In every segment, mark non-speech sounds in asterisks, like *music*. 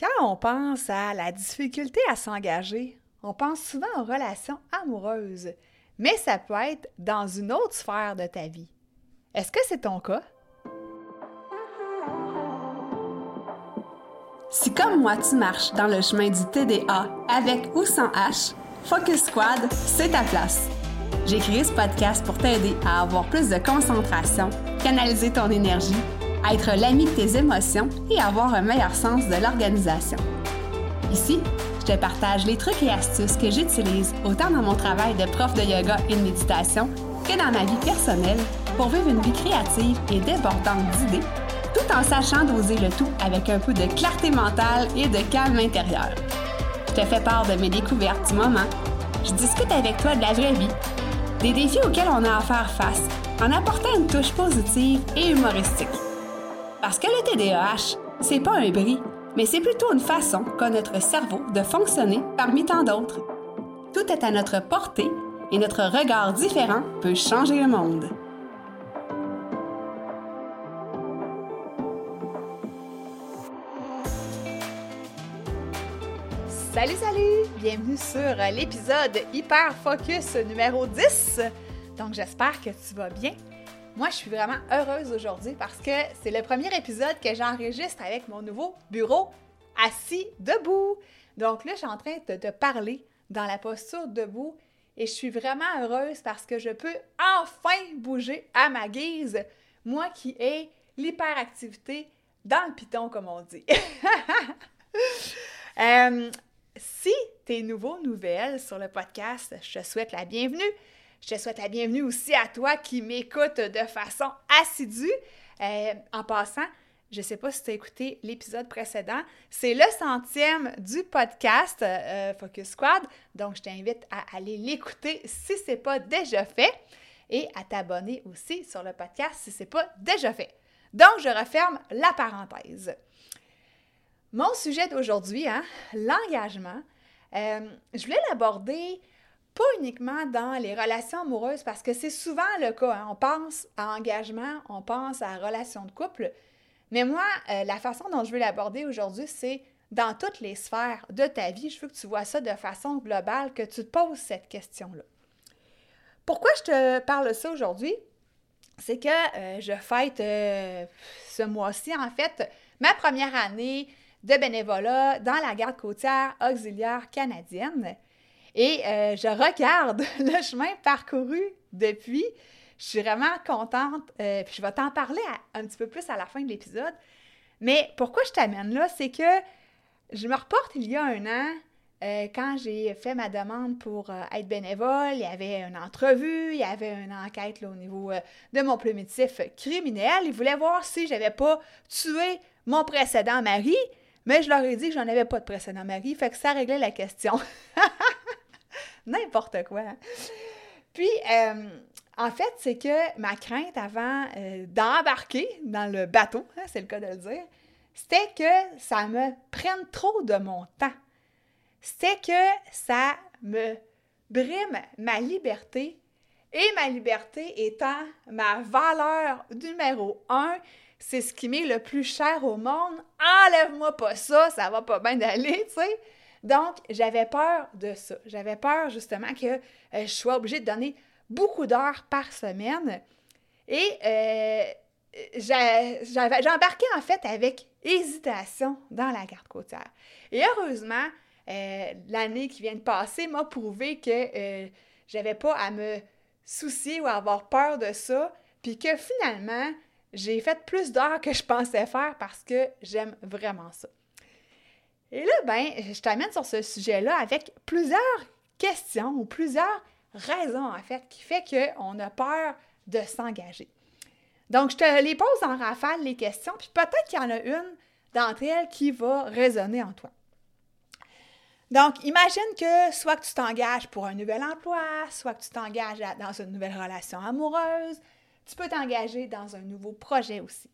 Quand on pense à la difficulté à s'engager, on pense souvent aux relations amoureuses, mais ça peut être dans une autre sphère de ta vie. Est-ce que c'est ton cas? Si comme moi tu marches dans le chemin du TDA avec ou sans H, Focus Squad, c'est ta place. J'ai créé ce podcast pour t'aider à avoir plus de concentration, canaliser ton énergie être l'ami de tes émotions et avoir un meilleur sens de l'organisation. Ici, je te partage les trucs et astuces que j'utilise autant dans mon travail de prof de yoga et de méditation que dans ma vie personnelle pour vivre une vie créative et débordante d'idées, tout en sachant doser le tout avec un peu de clarté mentale et de calme intérieur. Je te fais part de mes découvertes du moment. Je discute avec toi de la vraie vie, des défis auxquels on a à faire face, en apportant une touche positive et humoristique. Parce que le TDAH, c'est pas un bris, mais c'est plutôt une façon qu'a notre cerveau de fonctionner parmi tant d'autres. Tout est à notre portée et notre regard différent peut changer le monde. Salut, salut! Bienvenue sur l'épisode Hyper Focus numéro 10. Donc, j'espère que tu vas bien. Moi, je suis vraiment heureuse aujourd'hui parce que c'est le premier épisode que j'enregistre avec mon nouveau bureau assis debout. Donc là, je suis en train de te parler dans la posture debout et je suis vraiment heureuse parce que je peux enfin bouger à ma guise, moi qui ai l'hyperactivité dans le piton, comme on dit. *laughs* Euh, si tu es nouveau, nouvelle sur le podcast, je te souhaite la bienvenue. Je te souhaite la bienvenue aussi à toi qui m'écoute de façon assidue. Euh, en passant, je ne sais pas si tu as écouté l'épisode précédent, c'est le centième du podcast euh, Focus Squad, donc je t'invite à aller l'écouter si ce n'est pas déjà fait et à t'abonner aussi sur le podcast si ce n'est pas déjà fait. Donc, je referme la parenthèse. Mon sujet d'aujourd'hui, hein, l'engagement, euh, je voulais l'aborder pas uniquement dans les relations amoureuses, parce que c'est souvent le cas. Hein. On pense à engagement, on pense à relation de couple. Mais moi, euh, la façon dont je veux l'aborder aujourd'hui, c'est dans toutes les sphères de ta vie. Je veux que tu vois ça de façon globale, que tu te poses cette question-là. Pourquoi je te parle de ça aujourd'hui? C'est que euh, je fête euh, ce mois-ci, en fait, ma première année de bénévolat dans la garde côtière auxiliaire canadienne. Et euh, je regarde *laughs* le chemin parcouru depuis. Je suis vraiment contente. Euh, puis je vais t'en parler un petit peu plus à la fin de l'épisode. Mais pourquoi je t'amène là, c'est que je me reporte il y a un an, euh, quand j'ai fait ma demande pour être bénévole, il y avait une entrevue, il y avait une enquête au niveau de mon primitif criminel. Ils voulaient voir si j'avais pas tué mon précédent mari, mais je leur ai dit que j'en avais pas de précédent mari, fait que ça réglait la question. *laughs* N'importe quoi. Puis, euh, en fait, c'est que ma crainte avant euh, d'embarquer dans le bateau, hein, c'est le cas de le dire, c'était que ça me prenne trop de mon temps. C'était que ça me brime ma liberté et ma liberté étant ma valeur numéro un, c'est ce qui m'est le plus cher au monde. Enlève-moi pas ça, ça va pas bien d'aller, tu sais. Donc, j'avais peur de ça. J'avais peur justement que euh, je sois obligée de donner beaucoup d'heures par semaine. Et euh, embarqué en fait avec hésitation dans la garde côtière. Et heureusement, euh, l'année qui vient de passer m'a prouvé que j'avais pas à me soucier ou à avoir peur de ça, puis que finalement, j'ai fait plus d'heures que je pensais faire parce que j'aime vraiment ça. Et là, ben, je t'amène sur ce sujet-là avec plusieurs questions ou plusieurs raisons, en fait, qui fait qu'on a peur de s'engager. Donc, je te les pose en rafale, les questions, puis peut-être qu'il y en a une d'entre elles qui va résonner en toi. Donc, imagine que soit que tu t'engages pour un nouvel emploi, soit que tu t'engages dans une nouvelle relation amoureuse, tu peux t'engager dans un nouveau projet aussi.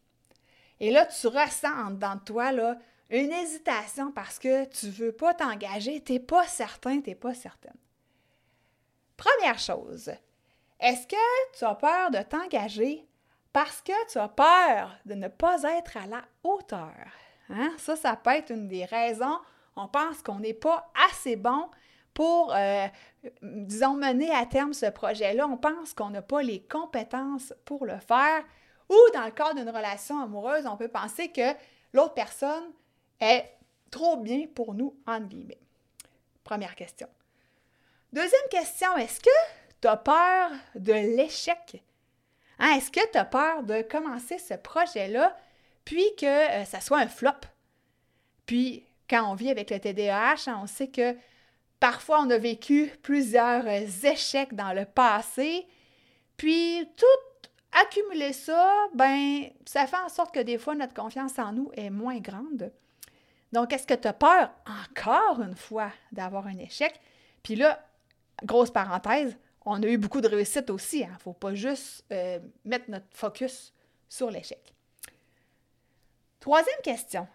Et là, tu ressens de toi là, une hésitation parce que tu veux pas t'engager, tu n'es pas certain, tu n'es pas certaine. Première chose, est-ce que tu as peur de t'engager parce que tu as peur de ne pas être à la hauteur? Hein? Ça, ça peut être une des raisons. On pense qu'on n'est pas assez bon pour, euh, disons, mener à terme ce projet-là. On pense qu'on n'a pas les compétences pour le faire. Ou dans le cadre d'une relation amoureuse, on peut penser que l'autre personne est trop bien pour nous, entre guillemets. Première question. Deuxième question, est-ce que tu as peur de l'échec? Hein, est-ce que tu as peur de commencer ce projet-là, puis que euh, ça soit un flop? Puis, quand on vit avec le TDAH, hein, on sait que parfois on a vécu plusieurs euh, échecs dans le passé, puis tout accumuler ça, ben, ça fait en sorte que des fois notre confiance en nous est moins grande. Donc, est-ce que tu as peur, encore une fois, d'avoir un échec? Puis là, grosse parenthèse, on a eu beaucoup de réussite aussi. Il hein. ne faut pas juste euh, mettre notre focus sur l'échec. Troisième question.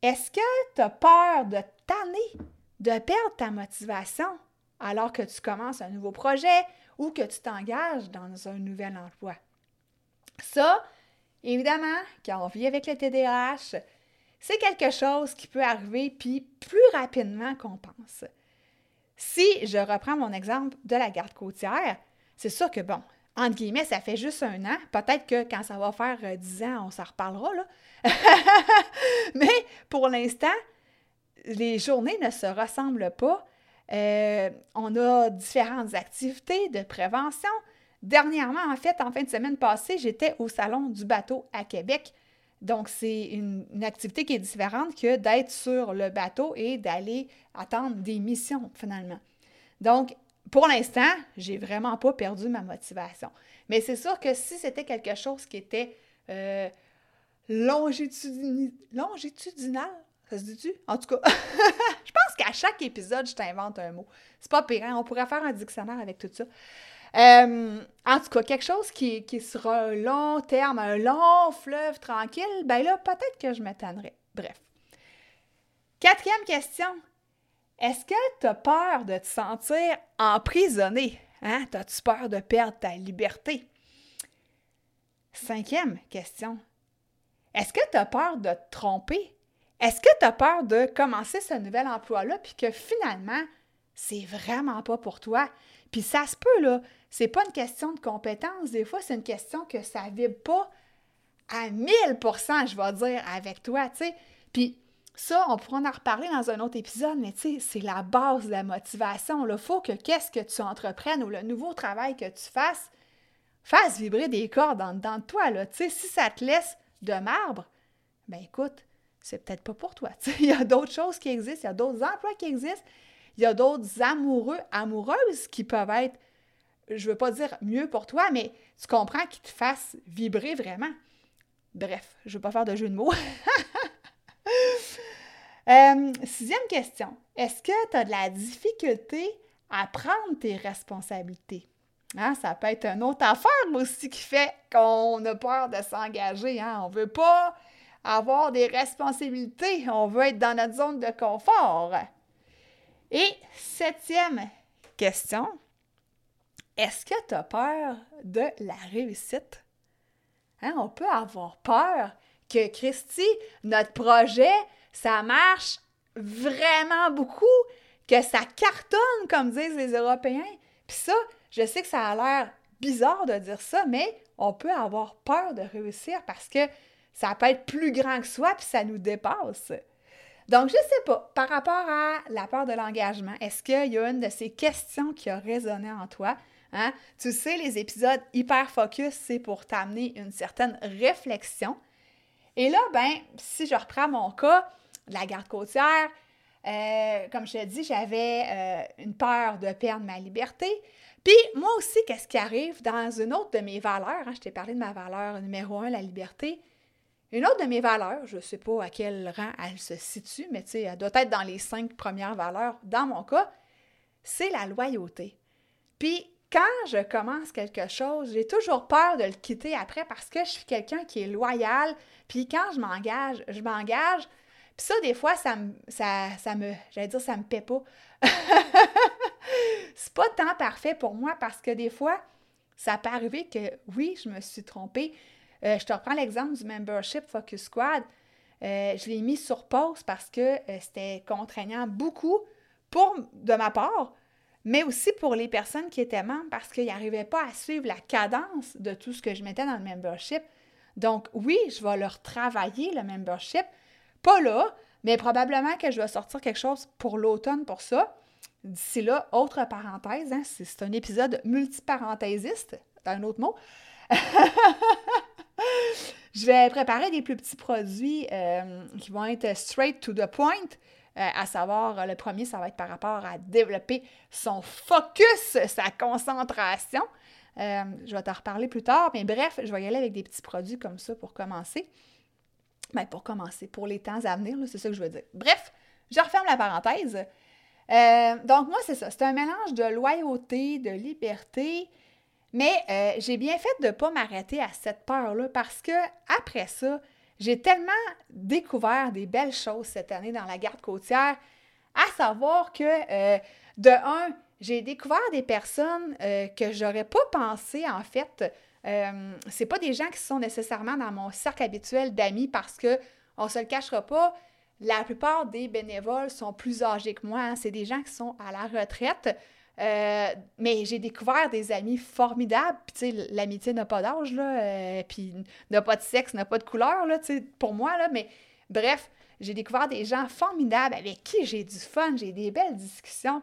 Est-ce que tu as peur de tanner, de perdre ta motivation alors que tu commences un nouveau projet ou que tu t'engages dans un nouvel emploi? Ça, évidemment, quand on vit avec le TDAH, c'est quelque chose qui peut arriver puis plus rapidement qu'on pense. Si je reprends mon exemple de la garde côtière, c'est sûr que, bon, entre guillemets, ça fait juste un an. Peut-être que quand ça va faire euh, dix ans, on s'en reparlera, là. *laughs* Mais pour l'instant, les journées ne se ressemblent pas. Euh, on a différentes activités de prévention. Dernièrement, en fait, en fin de semaine passée, j'étais au Salon du bateau à Québec. Donc, c'est une, activité qui est différente que d'être sur le bateau et d'aller attendre des missions, finalement. Donc, pour l'instant, j'ai vraiment pas perdu ma motivation. Mais c'est sûr que si c'était quelque chose qui était euh, longitudinal, ça se dit-tu? En tout cas, *laughs* je pense qu'à chaque épisode, je t'invente un mot. C'est pas pire, hein? on pourrait faire un dictionnaire avec tout ça. Euh, en tout cas, quelque chose qui, qui sera un long terme, un long fleuve tranquille, ben là, peut-être que je m'étonnerai. Bref. Quatrième question. Est-ce que tu as peur de te sentir emprisonné? Hein? As-tu peur de perdre ta liberté? Cinquième question. Est-ce que tu as peur de te tromper? Est-ce que tu as peur de commencer ce nouvel emploi-là puis que finalement, c'est vraiment pas pour toi? Puis ça se peut, là. C'est pas une question de compétence. Des fois, c'est une question que ça vibre pas à 1000% je vais dire, avec toi, tu sais. Puis ça, on pourra en reparler dans un autre épisode, mais tu sais, c'est la base de la motivation. Il faut que qu'est-ce que tu entreprennes ou le nouveau travail que tu fasses fasse vibrer des cordes dans, dans toi, là. Tu sais, si ça te laisse de marbre, ben écoute, c'est peut-être pas pour toi. *laughs* Il y a d'autres choses qui existent, il y a d'autres emplois qui existent, il y a d'autres amoureux, amoureuses qui peuvent être, je veux pas dire mieux pour toi, mais tu comprends qu'ils te fassent vibrer vraiment. Bref, je ne veux pas faire de jeu de mots. *laughs* Euh, sixième question. Est-ce que tu as de la difficulté à prendre tes responsabilités? Hein, ça peut être une autre affaire aussi qui fait qu'on a peur de s'engager. Hein? On ne veut pas avoir des responsabilités. On veut être dans notre zone de confort. Et septième question, est-ce que tu as peur de la réussite? Hein, on peut avoir peur que Christy, notre projet, ça marche vraiment beaucoup, que ça cartonne, comme disent les Européens. Puis ça, je sais que ça a l'air bizarre de dire ça, mais on peut avoir peur de réussir parce que ça peut être plus grand que soi, puis ça nous dépasse. Donc, je ne sais pas, par rapport à la peur de l'engagement, est-ce qu'il y a une de ces questions qui a résonné en toi? Hein? Tu sais, les épisodes hyper focus, c'est pour t'amener une certaine réflexion. Et là, ben, si je reprends mon cas, la garde côtière, euh, comme je te dis, j'avais euh, une peur de perdre ma liberté. Puis moi aussi, qu'est-ce qui arrive dans une autre de mes valeurs? Hein? je t'ai parlé de ma valeur numéro un, la liberté. Une autre de mes valeurs, je ne sais pas à quel rang elle se situe, mais tu sais, elle doit être dans les cinq premières valeurs dans mon cas, c'est la loyauté. Puis quand je commence quelque chose, j'ai toujours peur de le quitter après parce que je suis quelqu'un qui est loyal. Puis quand je m'engage, je m'engage. Puis ça, des fois, ça me, ça, j'allais dire, ça me paie pas. *laughs* c'est pas tant parfait pour moi parce que des fois, ça peut arriver que oui, je me suis trompée. Euh, je te reprends l'exemple du membership Focus Squad. je l'ai mis sur pause parce que c'était contraignant beaucoup pour de ma part, mais aussi pour les personnes qui étaient membres parce qu'ils n'arrivaient pas à suivre la cadence de tout ce que je mettais dans le membership. Donc oui, je vais leur travailler le membership, pas là, mais probablement que je vais sortir quelque chose pour l'automne pour ça. D'ici là, autre parenthèse, hein, c'est un épisode multiparenthésiste, un autre mot. *laughs* je vais préparer des plus petits produits euh, qui vont être straight to the point. Euh, à savoir, le premier, ça va être par rapport à développer son focus, sa concentration. Euh, je vais t'en reparler plus tard, mais bref, je vais y aller avec des petits produits comme ça pour commencer. Ben, pour commencer, pour les temps à venir, c'est ça que je veux dire. Bref, je referme la parenthèse. Euh, donc, moi, c'est ça. C'est un mélange de loyauté, de liberté, mais euh, j'ai bien fait de ne pas m'arrêter à cette peur-là parce que après ça, j'ai tellement découvert des belles choses cette année dans la garde côtière, à savoir que, de un, j'ai découvert des personnes euh, que j'aurais pas pensé, en fait. Euh, c'est pas des gens qui sont nécessairement dans mon cercle habituel d'amis parce que, on se le cachera pas, la plupart des bénévoles sont plus âgés que moi. Hein. C'est des gens qui sont à la retraite. Euh, mais j'ai découvert des amis formidables. Puis, tu sais, l'amitié n'a pas d'âge, là. Euh, puis, n'a pas de sexe, n'a pas de couleur, là, tu sais, pour moi, là. Mais bref, j'ai découvert des gens formidables avec qui j'ai du fun, j'ai des belles discussions.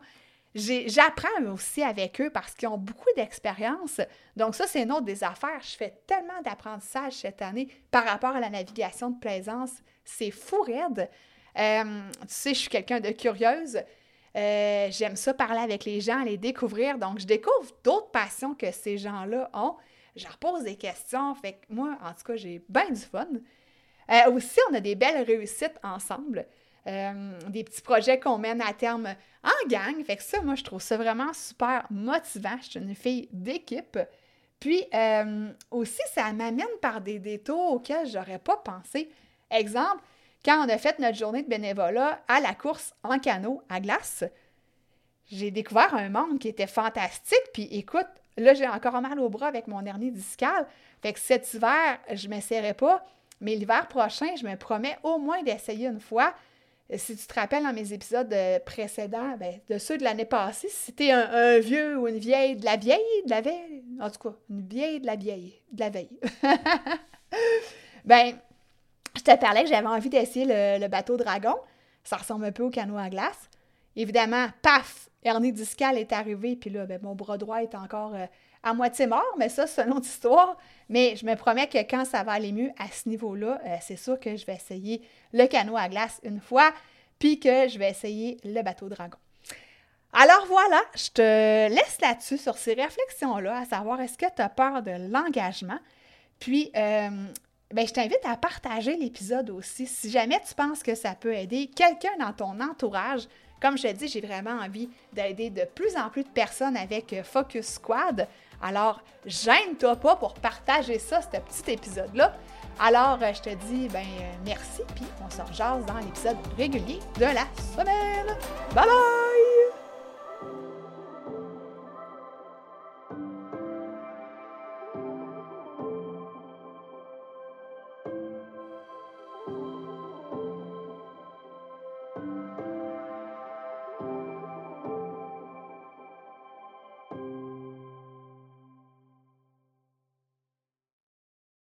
J'apprends aussi avec eux parce qu'ils ont beaucoup d'expérience. Donc ça, c'est une autre des affaires. Je fais tellement d'apprentissage cette année par rapport à la navigation de plaisance. C'est fou raide. Euh, tu sais, je suis quelqu'un de curieuse. Euh, j'aime ça parler avec les gens, les découvrir. Donc, je découvre d'autres passions que ces gens-là ont. Je leur pose des questions. Fait que moi, en tout cas, j'ai bien du fun. Euh, aussi, on a des belles réussites ensemble. Euh, des petits projets qu'on mène à terme en gang. Fait que ça, moi, je trouve ça vraiment super motivant. Je suis une fille d'équipe. Puis aussi, ça m'amène par des détours auxquels j'aurais pas pensé. Exemple, quand on a fait notre journée de bénévolat à la course en canot à glace, j'ai découvert un monde qui était fantastique. Puis écoute, là, j'ai encore mal au bras avec mon hernie discale. Fait que cet hiver, je ne m'essaierai pas. Mais l'hiver prochain, je me promets au moins d'essayer une fois. Si tu te rappelles dans mes épisodes euh, précédents, ben, de ceux de l'année passée, si c'était un, vieux ou une vieille, de la vieille, de la veille, en tout cas, une vieille de la vieille, de la veille. *laughs* ben, je te parlais que j'avais envie d'essayer le, bateau dragon. Ça ressemble un peu au canot à glace. Évidemment, paf, hernie discale est arrivée, puis là, ben, mon bras droit est encore euh, à moitié mort, mais ça, c'est une autre histoire. Mais je me promets que quand ça va aller mieux à ce niveau-là, euh, c'est sûr que je vais essayer le canot à glace une fois, puis que je vais essayer le bateau dragon. Alors voilà, je te laisse là-dessus sur ces réflexions-là, à savoir est-ce que tu as peur de l'engagement? Puis, euh, ben, je t'invite à partager l'épisode aussi. Si jamais tu penses que ça peut aider quelqu'un dans ton entourage, comme je te dis, j'ai vraiment envie d'aider de plus en plus de personnes avec euh, Focus Squad. Alors, gêne-toi pas pour partager ça, ce petit épisode-là. Alors, euh, je te dis, ben, euh, merci, puis on se rejase dans l'épisode régulier de la semaine. Bye bye!